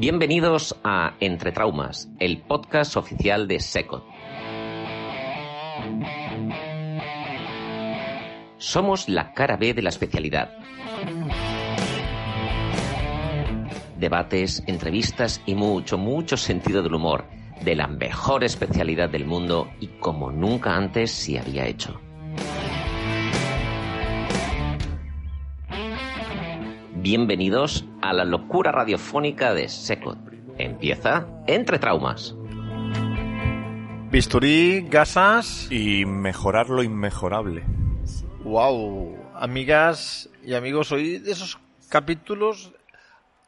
Bienvenidos a Entre Traumas, el podcast oficial de SECOT. Somos la cara B de la especialidad. Debates, entrevistas y mucho, mucho sentido del humor de la mejor especialidad del mundo y como nunca antes se había hecho. Bienvenidos a la locura radiofónica de Secot. Empieza Entre Traumas. Bisturí, gasas. Y mejorar lo inmejorable. Wow. Amigas y amigos, hoy de esos capítulos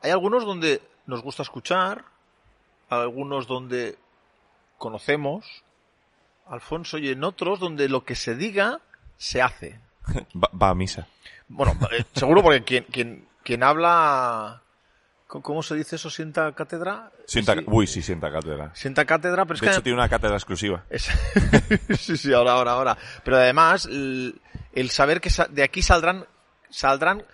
hay algunos donde nos gusta escuchar, algunos donde conocemos, Alfonso, y en otros donde lo que se diga se hace. Va, va a misa. Bueno, eh, seguro porque quien, quien, quien habla, ¿cómo se dice eso? ¿Sienta cátedra? Sienta, Sí. Uy, sí, sienta cátedra. Sienta cátedra, pero es De que... hecho, tiene una cátedra exclusiva. Es- sí, sí, ahora, ahora, ahora. Pero además, el, el saber que sa- de aquí saldrán, saldrán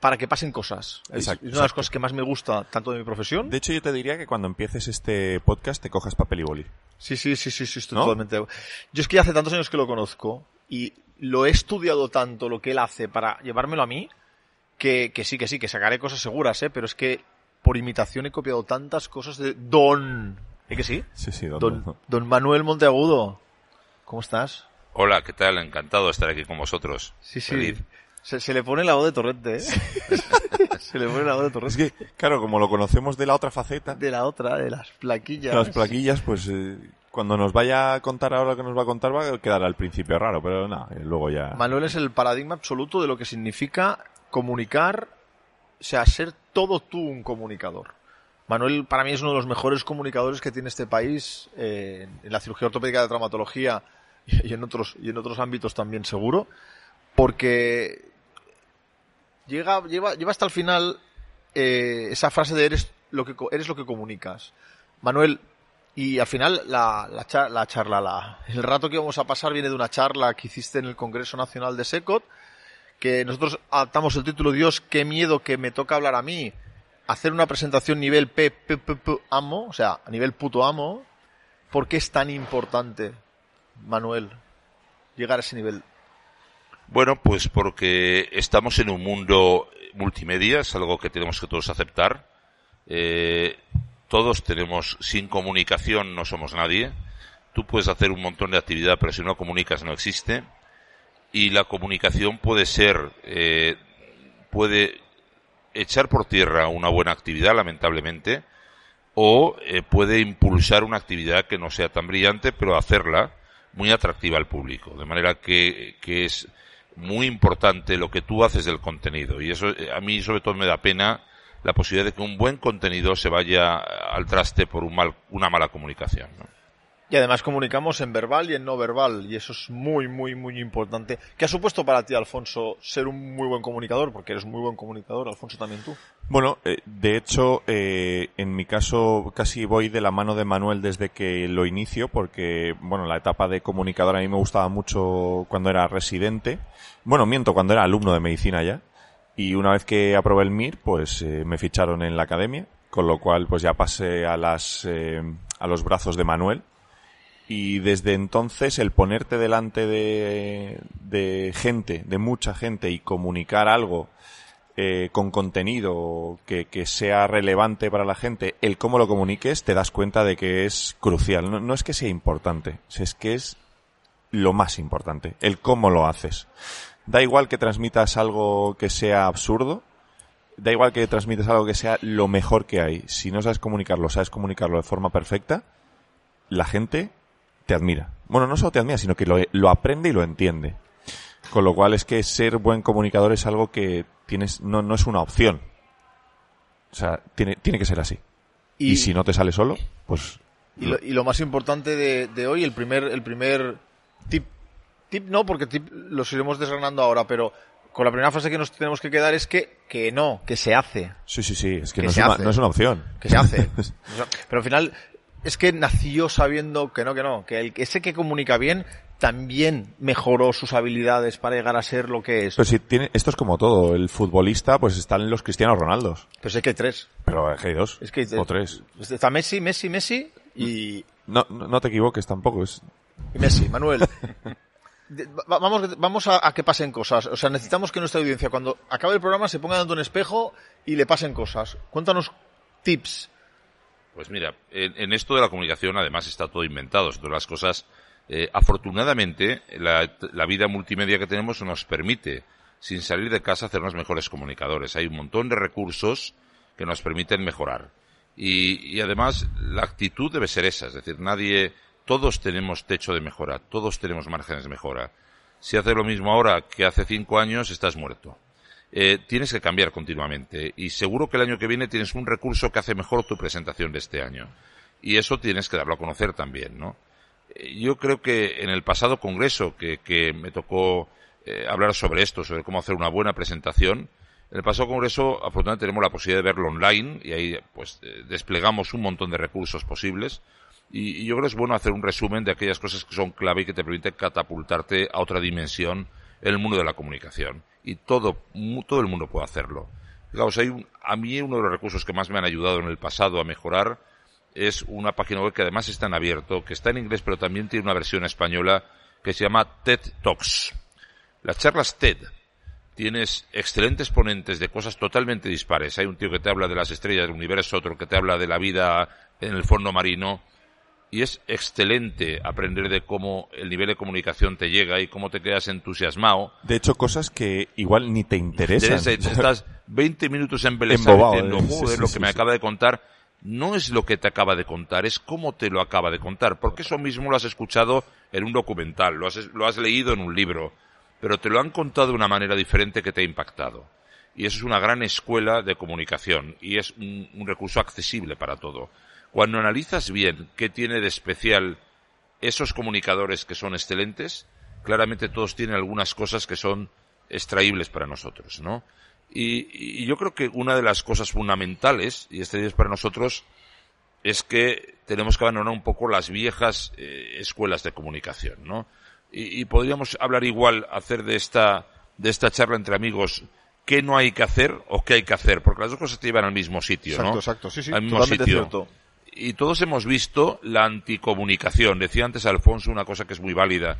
para que pasen cosas. Exacto, es una de las cosas que más me gusta, tanto de mi profesión. De hecho, yo te diría que cuando empieces este podcast te cojas papel y boli. Sí, sí, sí, sí, sí, estoy ¿No? totalmente. Yo es que ya hace tantos años que lo conozco y lo he estudiado tanto lo que él hace para llevármelo a mí que, que sí, que sí, que sacaré cosas seguras, ¿eh? Pero es que por imitación he copiado tantas cosas de Don. ¿Eh que sí? Sí, sí, don, Don, don. Manuel Monteagudo. ¿Cómo estás? Hola, ¿qué tal? Encantado de estar aquí con vosotros. Sí, sí. Feliz. Se, se le pone la voz de Torrente, ¿eh? se le pone la voz de Es Torrente. que, claro, como lo conocemos de la otra faceta, De la otra, de las plaquillas. las plaquillas, pues eh, cuando nos vaya a contar ahora lo que nos va a contar va a quedar al principio raro, pero nada, eh, luego ya... Manuel es el paradigma absoluto de lo que significa comunicar, o sea, ser todo tú un comunicador. Manuel para mí es uno de los mejores comunicadores que tiene este país eh, en la cirugía ortopédica de traumatología y en otros y en otros ámbitos también seguro, porque llega lleva lleva hasta el final eh, esa frase de eres lo que eres lo que comunicas. Manuel y al final la, la, cha- la charla, la, el rato que vamos a pasar viene de una charla que hiciste en el Congreso Nacional de SECOT, que nosotros adaptamos el título Dios, qué miedo que me toca hablar a mí, hacer una presentación nivel P, P, P, P, amo, o sea, a nivel puto amo, ¿por qué es tan importante, Manuel, llegar a ese nivel? Bueno, pues porque estamos en un mundo multimedia, es algo que tenemos que todos aceptar. Eh, todos tenemos, sin comunicación no somos nadie. Tú puedes hacer un montón de actividad, pero si no comunicas no existe. Y la comunicación puede ser, eh, puede echar por tierra una buena actividad, lamentablemente, o eh, puede impulsar una actividad que no sea tan brillante, pero hacerla muy atractiva al público. De manera que, que es muy importante lo que tú haces del contenido. Y eso eh, a mí sobre todo me da pena la posibilidad de que un buen contenido se vaya al traste por un mal, una mala comunicación. Y además comunicamos en verbal y en no verbal, y eso es muy, muy, muy importante. ¿Qué ha supuesto para ti, Alfonso, ser un muy buen comunicador? Porque eres muy buen comunicador, Alfonso, también tú. Bueno, eh, de hecho, eh, en mi caso casi voy de la mano de Manuel desde que lo inicio, porque, bueno, la etapa de comunicador a mí me gustaba mucho cuando era residente. Bueno, miento, cuando era alumno de medicina ya. Y una vez que aprobé el MIR, pues eh, me ficharon en la academia, con lo cual pues ya pasé a las, a los brazos de Manuel. Y desde entonces el ponerte delante de, de gente, de mucha gente y comunicar algo eh, con contenido que, que sea relevante para la gente, el cómo lo comuniques, te das cuenta de que es crucial. No, no es que sea importante, es que es lo más importante, el cómo lo haces. Da igual que transmitas algo que sea absurdo, da igual que transmitas algo que sea lo mejor que hay. Si no sabes comunicarlo, sabes comunicarlo de forma perfecta, la gente te admira. Bueno, no solo te admira, sino que lo, lo aprende y lo entiende. Con lo cual es que ser buen comunicador es algo que tienes, no, no es una opción. O sea, tiene, tiene que ser así. Y, si no te sale solo, pues Y lo, y lo más importante de, de hoy, el primer, el primer tip, tip no, porque tip los iremos desgranando ahora, pero con la primera frase que nos tenemos que quedar es que, que no, que se hace, sí, sí, sí, es que, Que no, es una, no es una opción. que se hace. Pero al final, es que nació sabiendo que no, que no, que el, ese que comunica bien también mejoró sus habilidades para llegar a ser lo que es. Pero si tiene, esto es como todo. El futbolista, pues están los Cristianos Ronaldos. Pues es que hay tres. Pero es que hay dos. Es que hay o tres. Está Messi, Messi, Messi y, No, no, te equivoques tampoco. Es, y Messi, Manuel. Vamos, vamos a, a que pasen cosas. O sea, necesitamos que nuestra audiencia, cuando acabe el programa, se ponga dando un espejo y le pasen cosas. Cuéntanos tips. Pues mira, en, en esto de la comunicación además está todo inventado. Todas las cosas, eh, afortunadamente, la, la vida multimedia que tenemos nos permite, sin salir de casa, hacernos mejores comunicadores. Hay un montón de recursos que nos permiten mejorar. Y, y además, la actitud debe ser esa. Es decir, nadie, todos tenemos techo de mejora, todos tenemos márgenes de mejora. Si haces lo mismo ahora que hace cinco años, estás muerto eh, tienes que cambiar continuamente. Y seguro que el año que viene tienes un recurso que hace mejor tu presentación de este año. Y eso tienes que darlo a conocer también, ¿no? Eh, Yo creo que en el pasado congreso que, que me tocó eh, hablar sobre esto, sobre cómo hacer una buena presentación, en el pasado congreso afortunadamente tenemos la posibilidad de verlo online y ahí pues eh, desplegamos un montón de recursos posibles. Y, y yo creo que es bueno hacer un resumen de aquellas cosas que son clave y que te permiten catapultarte a otra dimensión en el mundo de la comunicación. Y todo, todo el mundo puede hacerlo. Fijaos, hay un- a mí uno de los recursos que más me han ayudado en el pasado a mejorar es una página web que además está en abierto, que está en inglés pero también tiene una versión española que se llama TED Talks. Las charlas TED tienes excelentes ponentes de cosas totalmente dispares. Hay un tío que te habla de las estrellas del universo, otro que te habla de la vida en el fondo marino. Y es excelente aprender de cómo el nivel de comunicación te llega y cómo te quedas entusiasmado. de hecho, cosas que igual ni te interesan. Te- te- Estás 20 minutos embelesado diciendo, eh. Sí, joder, sí, lo sí, que me acaba de contar. No es lo que te acaba de contar, es cómo te lo acaba de contar. Porque eso mismo lo has escuchado en un documental, lo has, lo has leído en un libro, pero te lo han contado de una manera diferente que te ha impactado. Y eso es una gran escuela de comunicación y es un, un recurso accesible para todo. Cuando analizas bien qué tiene de especial esos comunicadores que son excelentes, claramente todos tienen algunas cosas que son extraíbles para nosotros, ¿no? Y, y yo creo que una de las cosas fundamentales, y este día es para nosotros, es que tenemos que abandonar un poco las viejas eh, escuelas de comunicación, ¿no? Y, y podríamos hablar igual, hacer de esta, de esta charla entre amigos, qué no hay que hacer o qué hay que hacer, porque las dos cosas te llevan al mismo sitio, Exacto, ¿no? exacto. Sí, sí, Al mismo sitio cierto. Y todos hemos visto la anticomunicación. Decía antes Alfonso una cosa que es muy válida.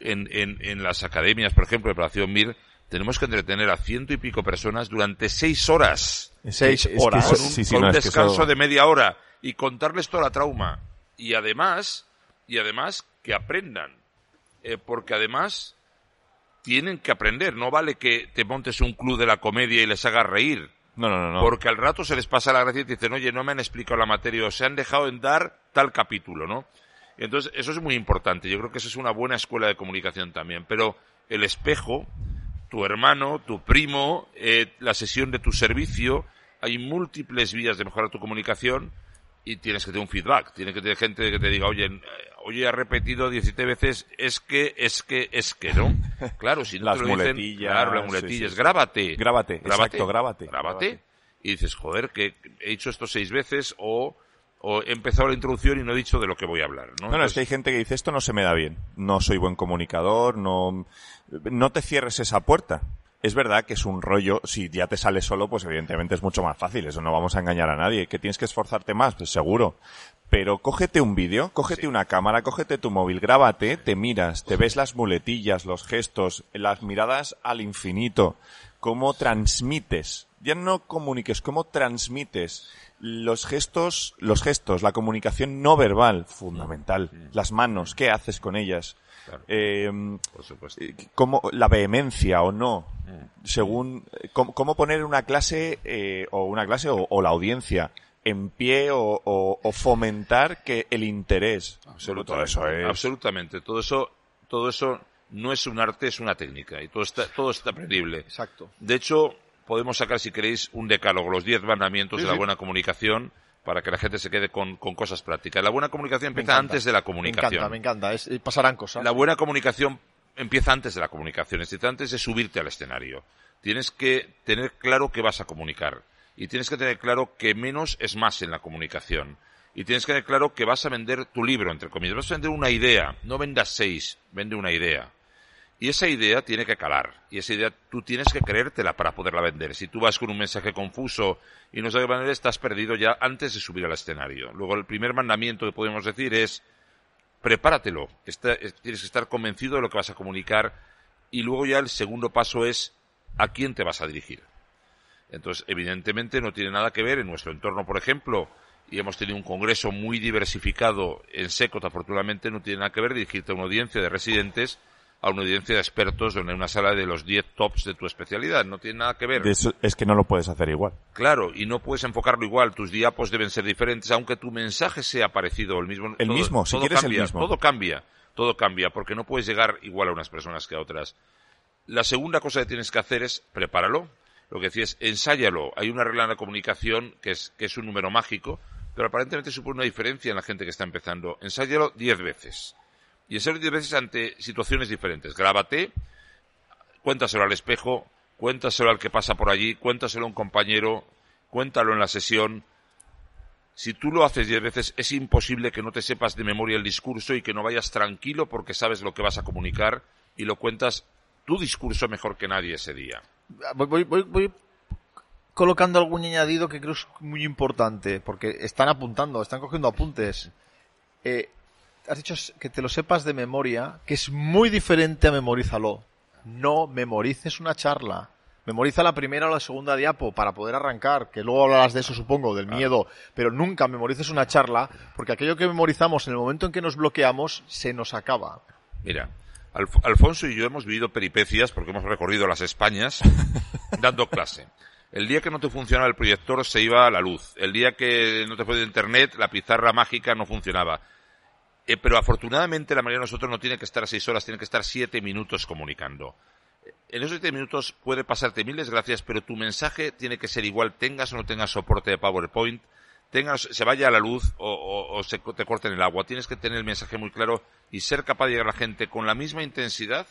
En, en, en las academias, por ejemplo, de Operación MIR, tenemos que entretener a ciento y pico personas durante seis horas. Es Seis que- es que horas. eso- Con un, sí, sí, con no, un es que descanso eso- de media hora. Y contarles toda la trauma. Y además, y además, que aprendan. Eh, porque además, tienen que aprender. No vale que te montes un club de la comedia y les hagas reír. No, no, no. Porque al rato se les pasa la gracia y dicen, oye, no me han explicado la materia o se han dejado en dar tal capítulo, ¿no? Entonces, eso es muy importante. Yo creo que eso es una buena escuela de comunicación también. Pero el espejo, tu hermano, tu primo, eh, la sesión de tu servicio, hay múltiples vías de mejorar tu comunicación y tienes que tener un feedback. Tienes que tener gente que te diga, oye, eh, oye, ha repetido 17 veces, es que, es que, es que, ¿no? Claro, si no Las te lo dicen, muletillas, claro, las muletillas, sí, sí. grábate. Grábate, exacto, grábate. Grábate. Y dices, joder, que he dicho esto seis veces o, o he empezado la introducción y no he dicho de lo que voy a hablar, ¿no? No, no, es que hay gente que dice esto no se me da bien. No soy buen comunicador, no, no te cierres esa puerta. Es verdad que es un rollo, si ya te sale solo, pues evidentemente es mucho más fácil, eso no vamos a engañar a nadie. ¿Que tienes que esforzarte más? Pues seguro. Pero cógete un vídeo, cógete una cámara, cógete tu móvil, grábate, te miras, te ves las muletillas, los gestos, las miradas al infinito, cómo transmites. Ya no comuniques, cómo transmites los gestos, los gestos, la comunicación no verbal, fundamental. Las manos, ¿qué haces con ellas? Claro. Eh, por supuesto. eh, cómo, la vehemencia o no, según eh, cómo, cómo poner una clase eh, o una clase o, o la audiencia en pie o, o- o fomentar que el interés. Todo eso es. Absolutamente. Todo eso, todo eso no es un arte, es una técnica y todo está, todo está aprendible. Exacto. De hecho, podemos sacar, si queréis, un decálogo, los diez mandamientos Sí, de la buena comunicación para que la gente se quede con, con cosas prácticas. La buena comunicación Me empieza antes de la Me comunicación. encanta, me encanta. Es- eh, pasarán cosas. La buena comunicación empieza antes de la comunicación, es decir, antes de subirte al escenario. Tienes que tener claro qué vas a comunicar y tienes que tener claro que menos es más en la comunicación. Y tienes que tener claro que vas a vender tu libro, entre comillas. Vas a vender una idea. No vendas seis, vende una idea. Y esa idea tiene que calar. Y esa idea tú tienes que creértela para poderla vender. Si tú vas con un mensaje confuso y no sabes vender, estás perdido ya antes de subir al escenario. Luego, el primer mandamiento que podemos decir es prepáratelo. tienes que estar convencido de lo que vas a comunicar. Y luego ya el segundo paso es a quién te vas a dirigir. Entonces, evidentemente no tiene nada que ver en nuestro entorno, por ejemplo, y hemos tenido un congreso muy diversificado en Secot, afortunadamente no tiene nada que ver dirigirte a una audiencia de residentes a una audiencia de expertos donde hay una sala de los 10 tops de tu especialidad. No tiene nada que ver. es que no lo puedes hacer igual. Claro, y no puedes enfocarlo igual. Tus diapos deben ser diferentes, aunque tu mensaje sea parecido, el mismo. El mismo, si quieres cambia, el mismo. Todo cambia, todo cambia, porque no puedes llegar igual a unas personas que a otras. La segunda cosa que tienes que hacer es prepáralo. Lo que decías, ensáyalo. Hay una regla en la comunicación que es, que es un número mágico pero aparentemente supone una diferencia en la gente que está empezando. Ensáyalo diez veces. Y ensáyalo diez veces ante situaciones diferentes. Grábate, cuéntaselo al espejo, cuéntaselo al que pasa por allí, cuéntaselo a un compañero, cuéntalo en la sesión. Si tú lo haces diez veces, es imposible que no te sepas de memoria el discurso y que no vayas tranquilo porque sabes lo que vas a comunicar y lo cuentas tu discurso mejor que nadie ese día. Voy, voy, voy colocando algún añadido que creo es muy importante, porque están apuntando, están cogiendo apuntes. Eh, has dicho que te lo sepas de memoria, que es muy diferente a memorízalo. No memorices una charla. Memoriza la primera o la segunda diapo para poder arrancar, que luego hablarás de eso, supongo, del miedo, pero nunca memorices una charla, porque aquello que memorizamos en el momento en que nos bloqueamos se nos acaba. Mira, Alfonso y yo hemos vivido peripecias porque hemos recorrido las Españas dando clase. El día que no te funcionaba el proyector se iba a la luz. El día que no te fue de internet, la pizarra mágica no funcionaba. Eh, pero afortunadamente la mayoría de nosotros no tiene que estar seis horas, tiene que estar siete minutos comunicando. En esos siete minutos puede pasarte miles gracias, pero tu mensaje tiene que ser igual, tengas o no tengas soporte de PowerPoint, tengas, se vaya a la luz o, o se te corten el agua. Tienes que tener el mensaje muy claro y ser capaz de llegar a la gente con la misma intensidad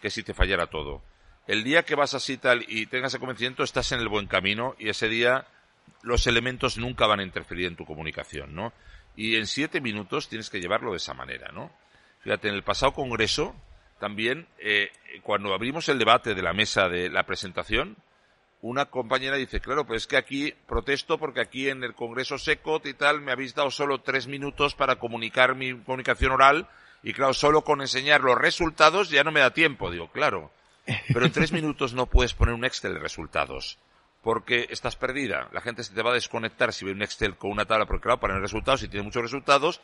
que si te fallara todo el día que vas así tal y tengas el convencimiento estás en el buen camino y ese día los elementos nunca van a interferir en tu comunicación, ¿no? Y en siete minutos tienes que llevarlo de esa manera, ¿no? Fíjate, en el pasado congreso también, eh, cuando abrimos el debate de la mesa de la presentación, una compañera dice, claro, pues es que aquí protesto porque aquí en el Congreso SECOT y tal me habéis dado solo tres minutos para comunicar mi comunicación oral y claro, solo con enseñar los resultados ya no me da tiempo. Digo, claro, pero en tres minutos no puedes poner un Excel de resultados. Porque estás perdida. La gente se te va a desconectar si ve un Excel con una tabla, porque claro, para el resultados, si tiene muchos resultados,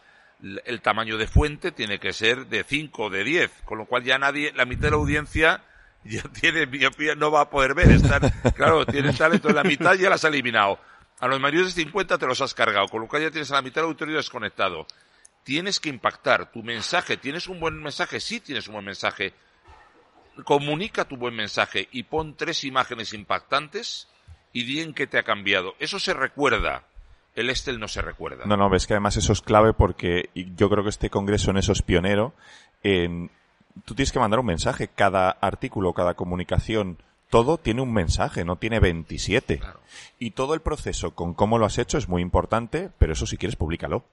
el tamaño de fuente tiene que ser de 5 o de 10, con lo cual ya nadie, la mitad de la audiencia ya tiene miopía, no va a poder ver. claro, tiene tal, entonces la mitad ya la has eliminado. A los mayores de 50 te los has cargado, con lo cual ya tienes a la mitad del auditorio desconectado. Tienes que impactar tu mensaje. ¿Tienes un buen mensaje? Sí tienes un buen mensaje comunica tu buen mensaje y pon tres imágenes impactantes y di en qué te ha cambiado. Eso se recuerda. El Estel no se recuerda. No, no, ves que además eso es clave porque yo creo que este congreso en eso es pionero. En, tú tienes que mandar un mensaje. Cada artículo, cada comunicación, todo tiene un mensaje, no tiene 27. Y todo el proceso con cómo lo has hecho es muy importante, pero eso si quieres, públicalo.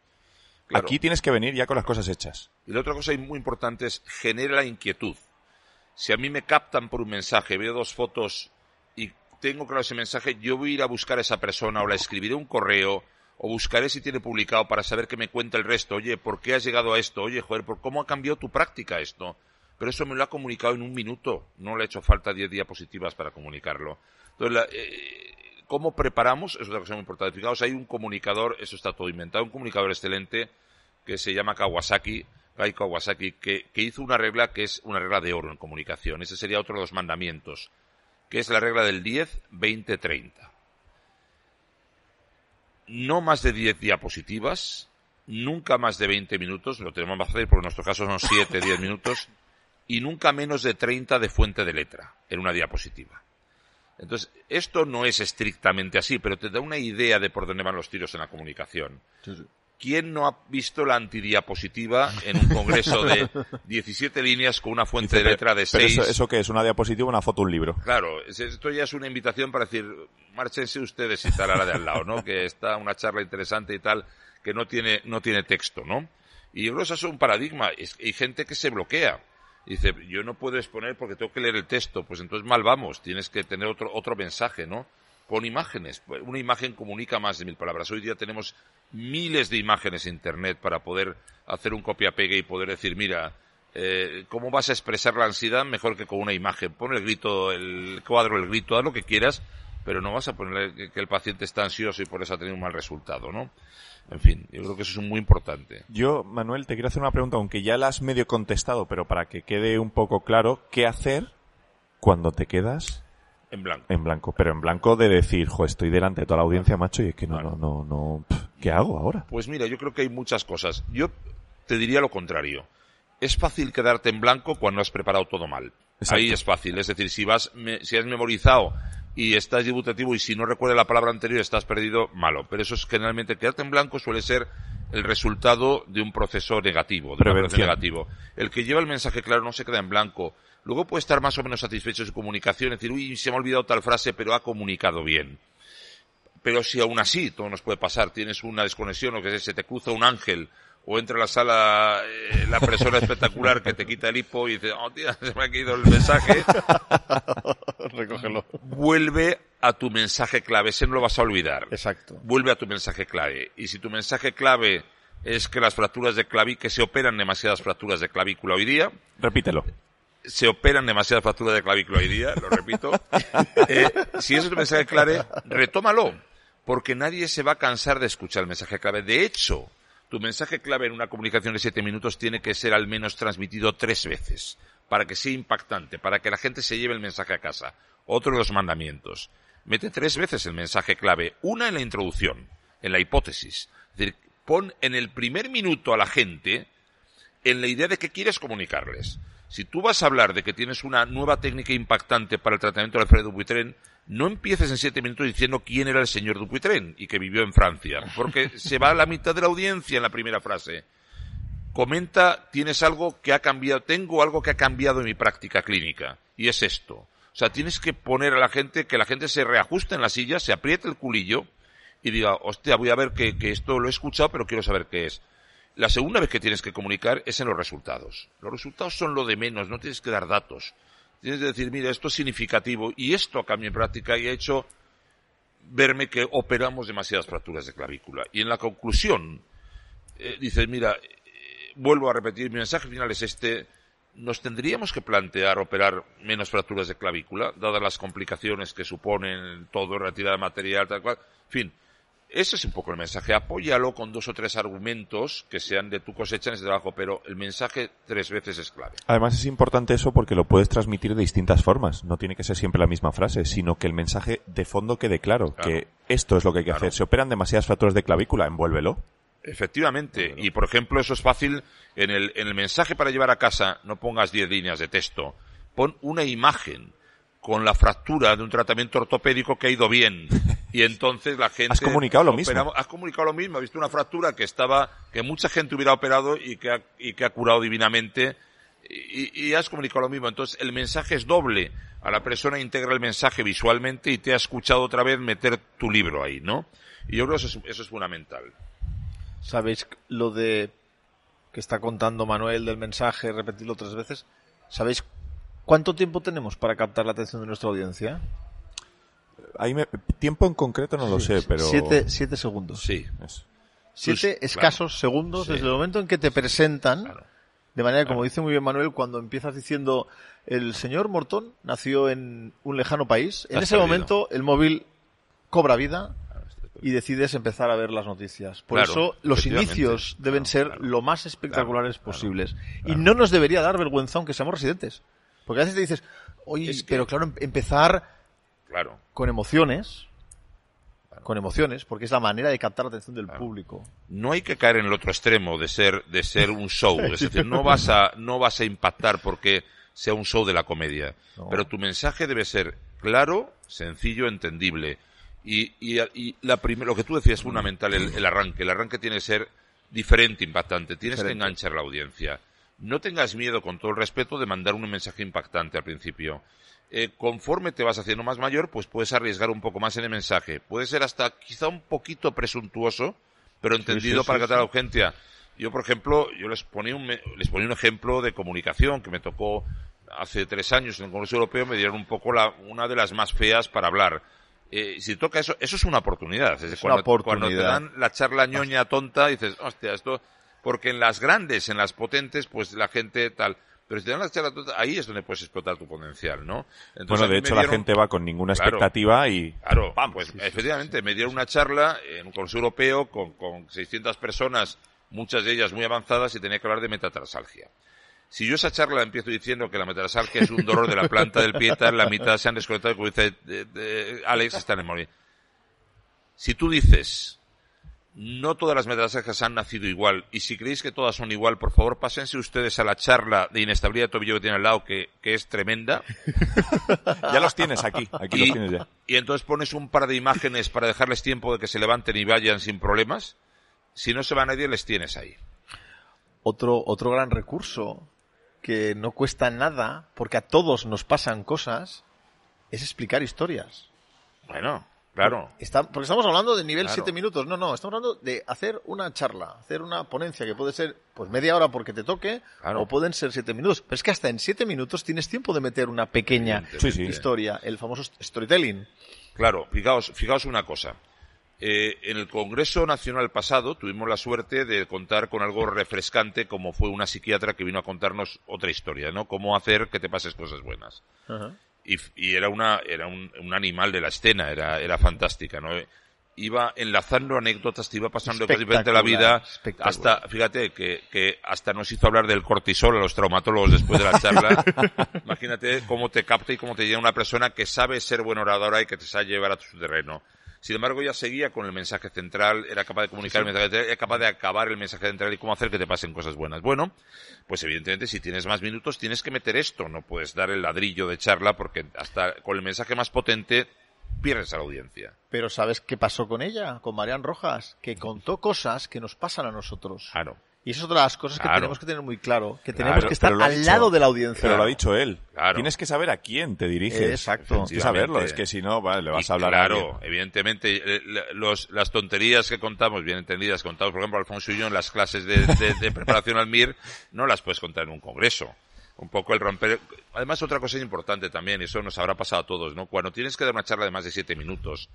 Aquí tienes que venir ya con las cosas hechas. Y la otra cosa muy importante es genera la inquietud. Si a mí me captan por un mensaje, veo dos fotos tengo claro ese mensaje, yo voy a ir a buscar a esa persona o la escribiré un correo o buscaré si tiene publicado para saber que me cuenta el resto. Oye, ¿por qué has llegado a esto? Oye, joder, ¿por cómo ha cambiado tu práctica esto? Pero eso me lo ha comunicado en un minuto. No le ha hecho falta diez diapositivas para comunicarlo. Entonces, eh, ¿cómo preparamos? Es otra cosa muy importante. Fijaos, hay un comunicador, eso está todo inventado, un comunicador excelente que se llama Kawasaki, Gai Kawasaki, que, hizo una regla que es una regla de oro en comunicación. Ese sería otro de los mandamientos, que es la regla del 10, 20, 30. No más de 10 diapositivas, nunca más de 20 minutos, lo tenemos más hacer porque en nuestro caso son 7, 10 minutos, y nunca menos de 30 de fuente de letra en una diapositiva. Entonces, esto no es estrictamente así, pero te da una idea de por dónde van los tiros en la comunicación. ¿Quién no ha visto la antidiapositiva en un congreso de 17 líneas con una fuente de letra de 6? Pero eso, ¿eso qué es? ¿Una diapositiva una foto, un libro? Claro, esto ya es una invitación para decir, márchense ustedes y tal a la de al lado, ¿no? Que está una charla interesante y tal, que no tiene, no tiene texto, ¿no? Y yo creo que eso es un paradigma. Hay gente que se bloquea. Dice, yo no puedo exponer porque tengo que leer el texto. Pues entonces mal vamos. Tienes que tener otro, otro mensaje, ¿no? Con imágenes. Una imagen comunica más de mil palabras. Hoy día tenemos miles de imágenes en Internet para poder hacer un copia-pegue y poder decir, mira, eh, ¿cómo vas a expresar la ansiedad mejor que con una imagen? Pon el grito, el cuadro, el grito, haz lo que quieras, pero no vas a poner que el paciente está ansioso y por eso ha tenido un mal resultado, ¿no? En fin, yo creo que eso es muy importante. Yo, Manuel, te quiero hacer una pregunta, aunque ya la has medio contestado, pero para que quede un poco claro, ¿qué hacer cuando te quedas en blanco. En blanco, pero en blanco de decir, jo, estoy delante de toda la audiencia, macho, y es que no, no, no, no, ¿qué hago ahora? Pues mira, yo creo que hay muchas cosas. Yo te diría lo contrario. Es fácil quedarte en blanco cuando has preparado todo mal. Ahí es fácil. Es decir, si vas, si has memorizado y estás debutativo y si no recuerdas la palabra anterior estás perdido, malo. Pero eso es generalmente quedarte en blanco suele ser el resultado de un proceso negativo, de un negativo. El que lleva el mensaje claro no se queda en blanco. Luego puede estar más o menos satisfecho de su comunicación, decir, uy, se me ha olvidado tal frase, pero ha comunicado bien. Pero si aún así, todo nos puede pasar, tienes una desconexión o que se te cruza un ángel o entra a la sala eh, la persona espectacular que te quita el hipo y dice, oh tía, se me ha caído el mensaje. Recógelo. Vuelve a tu mensaje clave, ese no lo vas a olvidar. Exacto. Vuelve a tu mensaje clave. Y si tu mensaje clave es que las fracturas de clavícula, que se operan demasiadas fracturas de clavícula hoy día. Repítelo. Se operan demasiadas fracturas de clavícula hoy día, lo repito. Eh, si ese es tu mensaje clave, retómalo. Porque nadie se va a cansar de escuchar el mensaje clave. De hecho, tu mensaje clave en una comunicación de siete minutos tiene que ser al menos transmitido tres veces para que sea impactante, para que la gente se lleve el mensaje a casa. Otro de los mandamientos. Mete tres veces el mensaje clave. Una en la introducción, en la hipótesis. Es decir, pon en el primer minuto a la gente en la idea de que quieres comunicarles. Si tú vas a hablar de que tienes una nueva técnica impactante para el tratamiento del Alfredo Buitrén, no empieces en siete minutos diciendo quién era el señor Dupuytren y que vivió en Francia, porque se va a la mitad de la audiencia en la primera frase. Comenta, tienes algo que ha cambiado, tengo algo que ha cambiado en mi práctica clínica, y es esto. O sea, tienes que poner a la gente, que la gente se reajuste en la silla, se apriete el culillo y diga, hostia, voy a ver que, que esto lo he escuchado, pero quiero saber qué es. La segunda vez que tienes que comunicar es en los resultados. Los resultados son lo de menos, no tienes que dar datos. Tienes que decir, mira, esto es significativo y esto ha cambiado mi práctica y ha hecho verme que operamos demasiadas fracturas de clavícula. Y en la conclusión, eh, dices, mira, eh, vuelvo a repetir, mi mensaje final es este, nos tendríamos que plantear operar menos fracturas de clavícula, dadas las complicaciones que suponen todo, retirada de material, tal cual. En fin, ese es un poco el mensaje. Apóyalo con dos o tres argumentos que sean de tu cosecha en ese trabajo, pero el mensaje tres veces es clave. Además es importante eso porque lo puedes transmitir de distintas formas. No tiene que ser siempre la misma frase, sino que el mensaje de fondo quede claro, que esto es lo que hay que hacer. Se operan demasiadas fracturas de clavícula, envuélvelo. Efectivamente. Y por ejemplo, eso es fácil. En el, en el mensaje para llevar a casa, no pongas diez líneas de texto. Pon una imagen con la fractura de un tratamiento ortopédico que ha ido bien. Y entonces la gente... Has comunicado lo mismo. Has comunicado lo mismo. Has visto una fractura que estaba, que mucha gente hubiera operado y que ha, y que ha curado divinamente. Y, y, has comunicado lo mismo. Entonces el mensaje es doble. A la persona integra el mensaje visualmente y te ha escuchado otra vez meter tu libro ahí, ¿no? Y yo creo que eso es, eso es fundamental. ¿Sabéis lo de que está contando Manuel del mensaje, repetirlo tres veces? ¿Sabéis ¿Cuánto tiempo tenemos para captar la atención de nuestra audiencia? tiempo en concreto no lo sé, pero... Siete, siete segundos. Sí. Siete escasos segundos desde el momento en que te presentan, de manera, como dice muy bien Manuel, cuando empiezas diciendo, el señor Mortón nació en un lejano país, en ese momento el móvil cobra vida y decides empezar a ver las noticias. Por eso los inicios deben ser lo más espectaculares posibles. Y no nos debería dar vergüenza aunque seamos residentes. Porque a veces te dices, oye, pero claro, em-, empezar claro. con emociones, con emociones, porque es la manera de captar la atención del público. No hay que caer en el otro extremo de ser, de ser un show. Es decir, no vas a, no vas a impactar porque sea un show de la comedia. Pero tu mensaje debe ser claro, sencillo, entendible. Y, y, y la lo que tú decías es fundamental, el, el, arranque. El arranque tiene que ser diferente, impactante. Tienes que enganchar la audiencia. No tengas miedo, con todo el respeto, de mandar un mensaje impactante al principio. Eh, conforme te vas haciendo más mayor, pues puedes arriesgar un poco más en el mensaje. Puede ser hasta quizá un poquito presuntuoso, pero entendido sí, para sí, captar la sí. urgencia. Yo, por ejemplo, yo les ponía un, les ponía un ejemplo de comunicación que me tocó hace tres años en el Congreso Europeo, me dieron un poco la, una de las más feas para hablar. Eh, si toca eso, eso es una oportunidad. Es Es una cuando, cuando te oportunidad. dan la charla ñoña tonta, dices, hostia, esto, porque en las grandes, en las potentes, pues la gente tal. Pero si te dan la charla tonta, ahí es donde puedes explotar tu potencial, ¿no? Entonces, Bueno, de hecho la gente va con ninguna Claro. expectativa y... Claro, pues efectivamente, me dieron una charla en un Consejo Europeo con, con 600 personas, muchas de ellas muy avanzadas, y tenía que hablar de metatarsalgia. Si yo esa charla empiezo diciendo que la metatarsalgia es un dolor de la planta del pie, tal, la mitad se han desconectado, como dice eh, eh, Alex, están en morir. Si tú dices, no todas las metatarsalgias han nacido igual, y si creéis que todas son igual, por favor, pásense ustedes a la charla de inestabilidad de tobillo que tiene al lado, que, que es tremenda, Ya los tienes aquí, aquí los y, tienes ya. y entonces pones un par de imágenes para dejarles tiempo de que se levanten y vayan sin problemas. Si no se va nadie, les tienes ahí. Otro, otro gran recurso que no cuesta nada, porque a todos nos pasan cosas, es explicar historias. Bueno, claro. Está- porque estamos hablando de nivel Claro. 7 minutos. No, no, estamos hablando de hacer una charla, hacer una ponencia que puede ser pues media hora porque te toque, Claro. o pueden ser 7 minutos. Pero es que hasta en 7 minutos tienes tiempo de meter una pequeña Sí, sí. historia, el famoso storytelling. Claro, fijaos, fijaos una cosa. Eh, en el Congreso Nacional pasado tuvimos la suerte de contar con algo refrescante como fue una psiquiatra que vino a contarnos otra historia, ¿no? Cómo hacer que te pases cosas buenas. y, y era una era un, un animal de la escena era era fantástica no iba enlazando anécdotas te iba pasando cosas diferentes de la vida hasta fíjate que, que hasta nos hizo hablar del cortisol a los traumatólogos después de la charla. Imagínate cómo te capta y cómo te llega una persona que sabe ser buena oradora y que te sabe llevar a su terreno sin embargo, ella seguía con el mensaje central, era capaz de comunicar el mensaje central, era capaz de acabar el mensaje central y cómo hacer que te pasen cosas buenas. Bueno, pues evidentemente si tienes más minutos tienes que meter esto, no puedes dar el ladrillo de charla porque hasta con el mensaje más potente pierdes a la audiencia. Pero ¿sabes qué pasó con ella? Con Marian Rojas, que contó cosas que nos pasan a nosotros. Claro. Y eso es otra de las cosas que Claro. tenemos que tener muy claro, que Claro, tenemos que estar al dicho- lado de la audiencia. Pero lo ha dicho él. Claro. Tienes que saber a quién te diriges. Exacto. Tienes que saberlo. Es que si no, vale, le vas Y a hablar a claro, evidentemente, eh, los, las tonterías que contamos, bien entendidas, contamos, por ejemplo, Alfonso y yo en las clases de, de- de preparación al MIR, no las puedes contar en un congreso. Un poco el romper. Además, otra cosa importante también, y eso nos habrá pasado a todos, ¿no? Cuando tienes que dar una charla de más de siete minutos,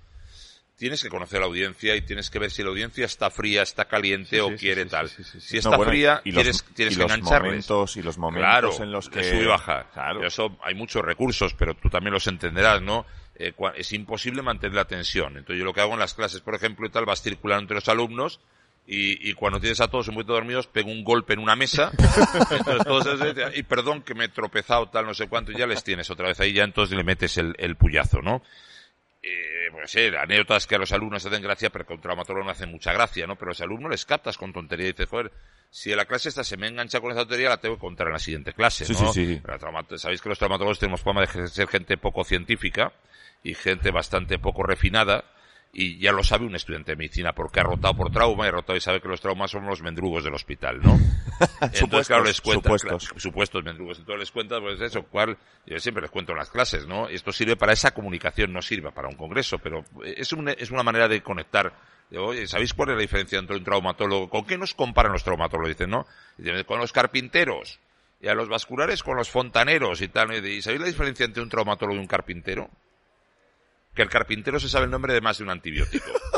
tienes que conocer a la audiencia y tienes que ver si la audiencia está fría, está caliente Sí, o sí, quiere sí, tal. Si No, está bueno, fría, y los- tienes, tienes y que los engancharles. momentos y los momentos claro, en los que sub y baja. Claro. Eso hay muchos recursos, pero tú también los entenderás, ¿no? Eh, es imposible mantener la tensión. Entonces yo lo que hago en las clases, por ejemplo, y tal, vas circulando entre los alumnos y, y cuando tienes a todos un poquito dormidos, pego un golpe en una mesa. entonces todos se dicen, y perdón que me he tropezado tal, no sé cuánto, y ya les tienes otra vez ahí, ya entonces le metes el, el puyazo, ¿no? Eh, pues sí, anécdotas que a los alumnos hacen gracia, pero que a un traumatólogo no hacen mucha gracia, ¿no? Pero a los alumnos les captas con tontería y dices, joder, si en la clase esta se me engancha con esa tontería, la tengo que contar en la siguiente clase, Sí, ¿no? sí, sí. Trauma- Sabéis que los traumatólogos tenemos fama de ser gente poco científica y gente bastante poco refinada, y ya lo sabe un estudiante de medicina porque ha rotado por trauma y ha rotado y sabe que los traumas son los mendrugos del hospital, ¿no? Entonces, Supuestos, claro, les cuenta, supuestos. claro, supuestos mendrugos. Entonces les cuenta, pues eso, cuál, yo siempre les cuento en las clases, ¿no? Esto sirve para esa comunicación, no sirve para un congreso, pero es, un- es una manera de conectar. ¿sabéis cuál es la diferencia entre un traumatólogo? ¿Con qué nos comparan los traumatólogos? Dicen, ¿no? Dicen, con los carpinteros. Y a los vasculares con los fontaneros y tal. ¿Y sabéis la diferencia entre un traumatólogo y un carpintero? Que el carpintero se sabe el nombre de más de un antibiótico.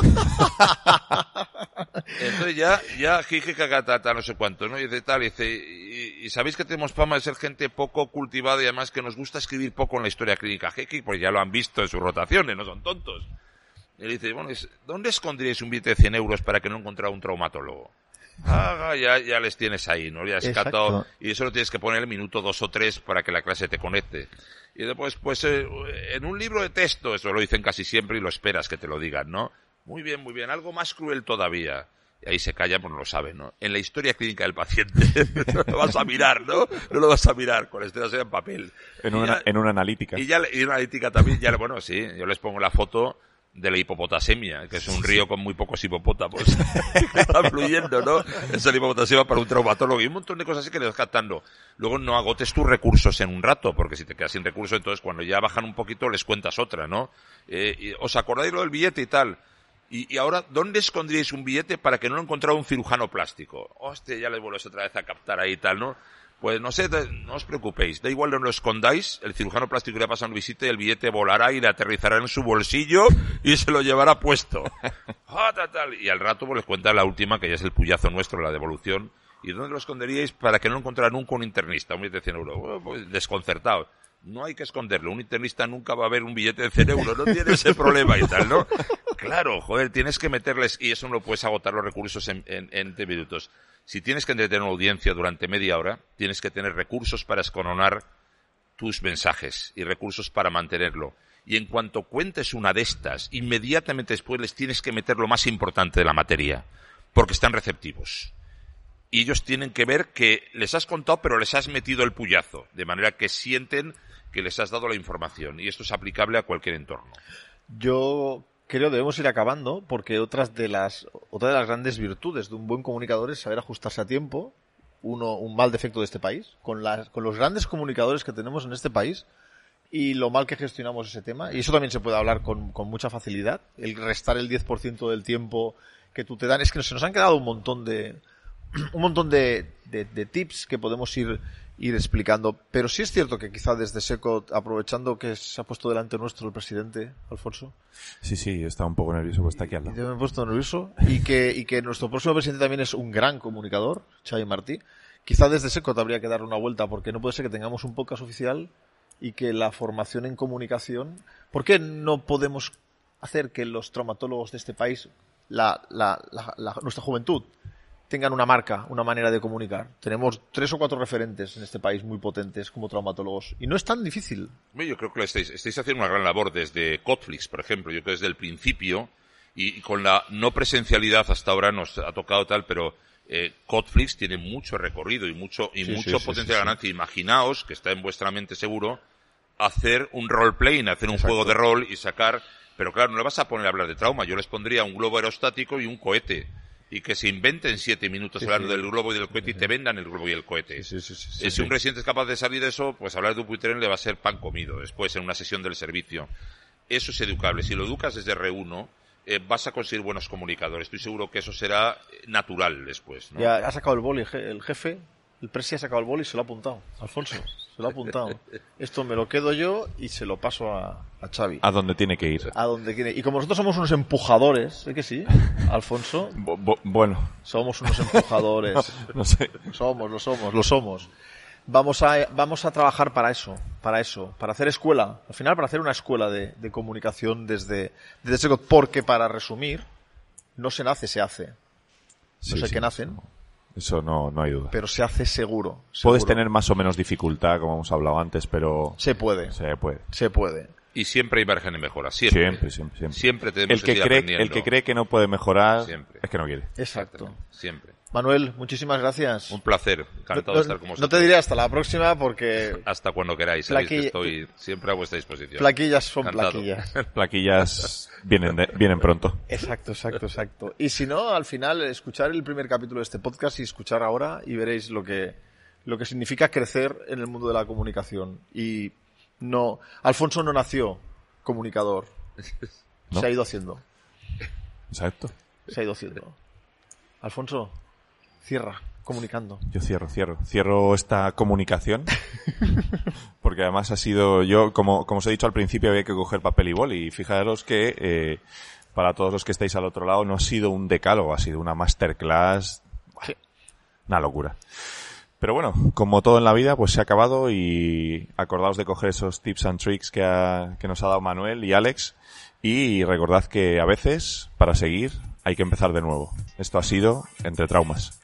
Entonces ya, ya, jiji, cacatata, no sé cuánto, ¿no? Y dice tal, y dice, y, y sabéis que tenemos fama de ser gente poco cultivada y además que nos gusta escribir poco en la historia clínica, jiji, pues ya lo han visto en sus rotaciones, no son tontos. Y le dice, bueno, ¿dónde escondríais un billete de 100 euros para que no encontrara un traumatólogo? Ah, ya, ya les tienes ahí, ¿no? Ya has catado, y eso lo tienes que poner el minuto dos o tres para que la clase te conecte. Y después, pues, eh, en un libro de texto, eso lo dicen casi siempre y lo esperas que te lo digan, ¿no? Muy bien, muy bien, algo más cruel todavía. Y ahí se calla, pues no lo saben, ¿no? En la historia clínica del paciente. no lo vas a mirar, ¿no? No lo vas a mirar, con estrellas en papel. En una, ya- en una analítica. y ya, le- y una analítica también, ya, le- bueno, sí, yo les pongo la foto de la hipopotasemia, que es un río con muy pocos hipopótamos que está fluyendo, ¿no? Esa hipopotasemia para un traumatólogo y un montón de cosas así que le vas captando. Luego no agotes tus recursos en un rato, porque si te quedas sin recursos, entonces cuando ya bajan un poquito les cuentas otra, ¿no? Eh, ¿Os acordáis lo del billete y tal? Y, y, ahora, ¿dónde escondríais un billete para que no lo encontrara un cirujano plástico? Hostia, ya les vuelves otra vez a captar ahí y tal, ¿no? Pues no sé, no os preocupéis, da igual no lo escondáis, el cirujano plástico le pasado un visita y el billete volará y le aterrizará en su bolsillo y se lo llevará puesto. Ah, y al rato pues les cuenta la última, que ya es el puyazo nuestro, la devolución. ¿Y dónde lo esconderíais para que no encontrara nunca un internista, un billete de 100 euros? Pues desconcertado. No hay que esconderlo, un internista nunca va a ver un billete de 100 euros, no tiene ese problema y tal, ¿no? Claro, joder, tienes que meterles, y eso no lo puedes agotar los recursos en, en, en 10 minutos si tienes que entretener una audiencia durante media hora, tienes que tener recursos para escoronar tus mensajes y recursos para mantenerlo. Y en cuanto cuentes una de estas, inmediatamente después les tienes que meter lo más importante de la materia, porque están receptivos. Y ellos tienen que ver que les has contado, pero les has metido el puyazo, de manera que sienten que les has dado la información. Y esto es aplicable a cualquier entorno. Yo creo debemos ir acabando porque otras de las otra de las grandes virtudes de un buen comunicador es saber ajustarse a tiempo uno un mal defecto de este país con las con los grandes comunicadores que tenemos en este país y lo mal que gestionamos ese tema. Y eso también se puede hablar con, con mucha facilidad. El restar el 10% del tiempo que tú te dan es que se nos han quedado un montón de un montón de, de, de tips que podemos ir ir explicando. Pero sí es cierto que quizá desde SECO, aprovechando que se ha puesto delante nuestro el presidente, Alfonso. Sí, sí, está un poco nervioso, pues está aquí al lado. Yo me he puesto nervioso. Y que, y que nuestro próximo presidente también es un gran comunicador, Xavi Martí. Quizá desde SECO te habría que dar una vuelta, porque no puede ser que tengamos un podcast oficial y que la formación en comunicación. ¿Por qué no podemos hacer que los traumatólogos de este país, la, la, la, la nuestra juventud, tengan una marca, una manera de comunicar. Tenemos tres o cuatro referentes en este país muy potentes como traumatólogos. Y no es tan difícil. Yo creo que estáis, estáis haciendo una gran labor desde Cotflix, por ejemplo. Yo creo que desde el principio, y, con la no presencialidad hasta ahora nos ha tocado tal, pero eh, Codeflix tiene mucho recorrido y mucho, y Sí, mucho sí, potencial sí. ganancia. Imaginaos, que está en vuestra mente seguro, hacer un role-playing, hacer un Exacto. juego de rol y sacar, pero claro, no le vas a poner a hablar de trauma. Yo les pondría un globo aerostático y un cohete. Y que se inventen siete minutos Sí, hablando sí. del globo y del cohete y te vendan el globo y el cohete. Sí, sí, sí, sí, sí. si un residente es capaz de salir de eso, pues hablar de un Tren le va a ser pan comido después en una sesión del servicio. Eso es educable. Si lo educas desde R1, eh, vas a conseguir buenos comunicadores. Estoy seguro que eso será natural después. ¿no? Ya ha sacado el boli el jefe, el presi ha sacado el boli y se lo ha apuntado. Alfonso, se lo ha apuntado. Esto me lo quedo yo y se lo paso a, a Xavi. A donde tiene que ir. A donde quiere. Y como nosotros somos unos empujadores, ¿eh que sí? Alfonso, Bu- bu- bueno, somos unos empujadores. no sé. Somos, lo somos, lo somos. Vamos a, vamos a trabajar para eso, para eso, para hacer escuela, al final para hacer una escuela de, de comunicación desde, desde porque para resumir, no se nace, se hace. No Sí, sé sí, qué nacen, Eso no, no hay duda. pero se hace seguro. Puedes tener más o menos dificultad, como hemos hablado antes, pero Se puede, se puede. se puede. Y siempre hay margen de mejora. Siempre. Siempre, siempre, siempre. Siempre tenemos El que, cree, el que cree que no puede mejorar Siempre. es que no quiere. Exacto. Siempre. Manuel, muchísimas gracias. Un placer. Encantado no, de estar con no vosotros. te diré hasta la próxima porque Hasta cuando queráis. Sabéis que estoy siempre a vuestra disposición. plaquillas son Encantado. plaquillas. Plaquillas vienen, de- vienen pronto. Exacto, exacto, exacto. Y si no, al final, escuchar el primer capítulo de este podcast y escuchar ahora y veréis lo que, lo que significa crecer en el mundo de la comunicación. Y no, Alfonso no nació comunicador. ¿No? Se ha ido haciendo. Exacto. Se ha ido haciendo. Alfonso, cierra, comunicando. Yo cierro, cierro. Cierro esta comunicación. Porque además ha sido, yo, como, como os he dicho al principio, había que coger papel y boli. Y fijaros que, eh, para todos los que estáis al otro lado, no ha sido un decálogo, ha sido una masterclass. Sí. Una locura. Pero bueno, como todo en la vida, pues se ha acabado y acordaos de coger esos tips and tricks que, ha- que nos ha dado Manuel y Alex. Y recordad que a veces, para seguir, hay que empezar de nuevo. Esto ha sido Entre Traumas.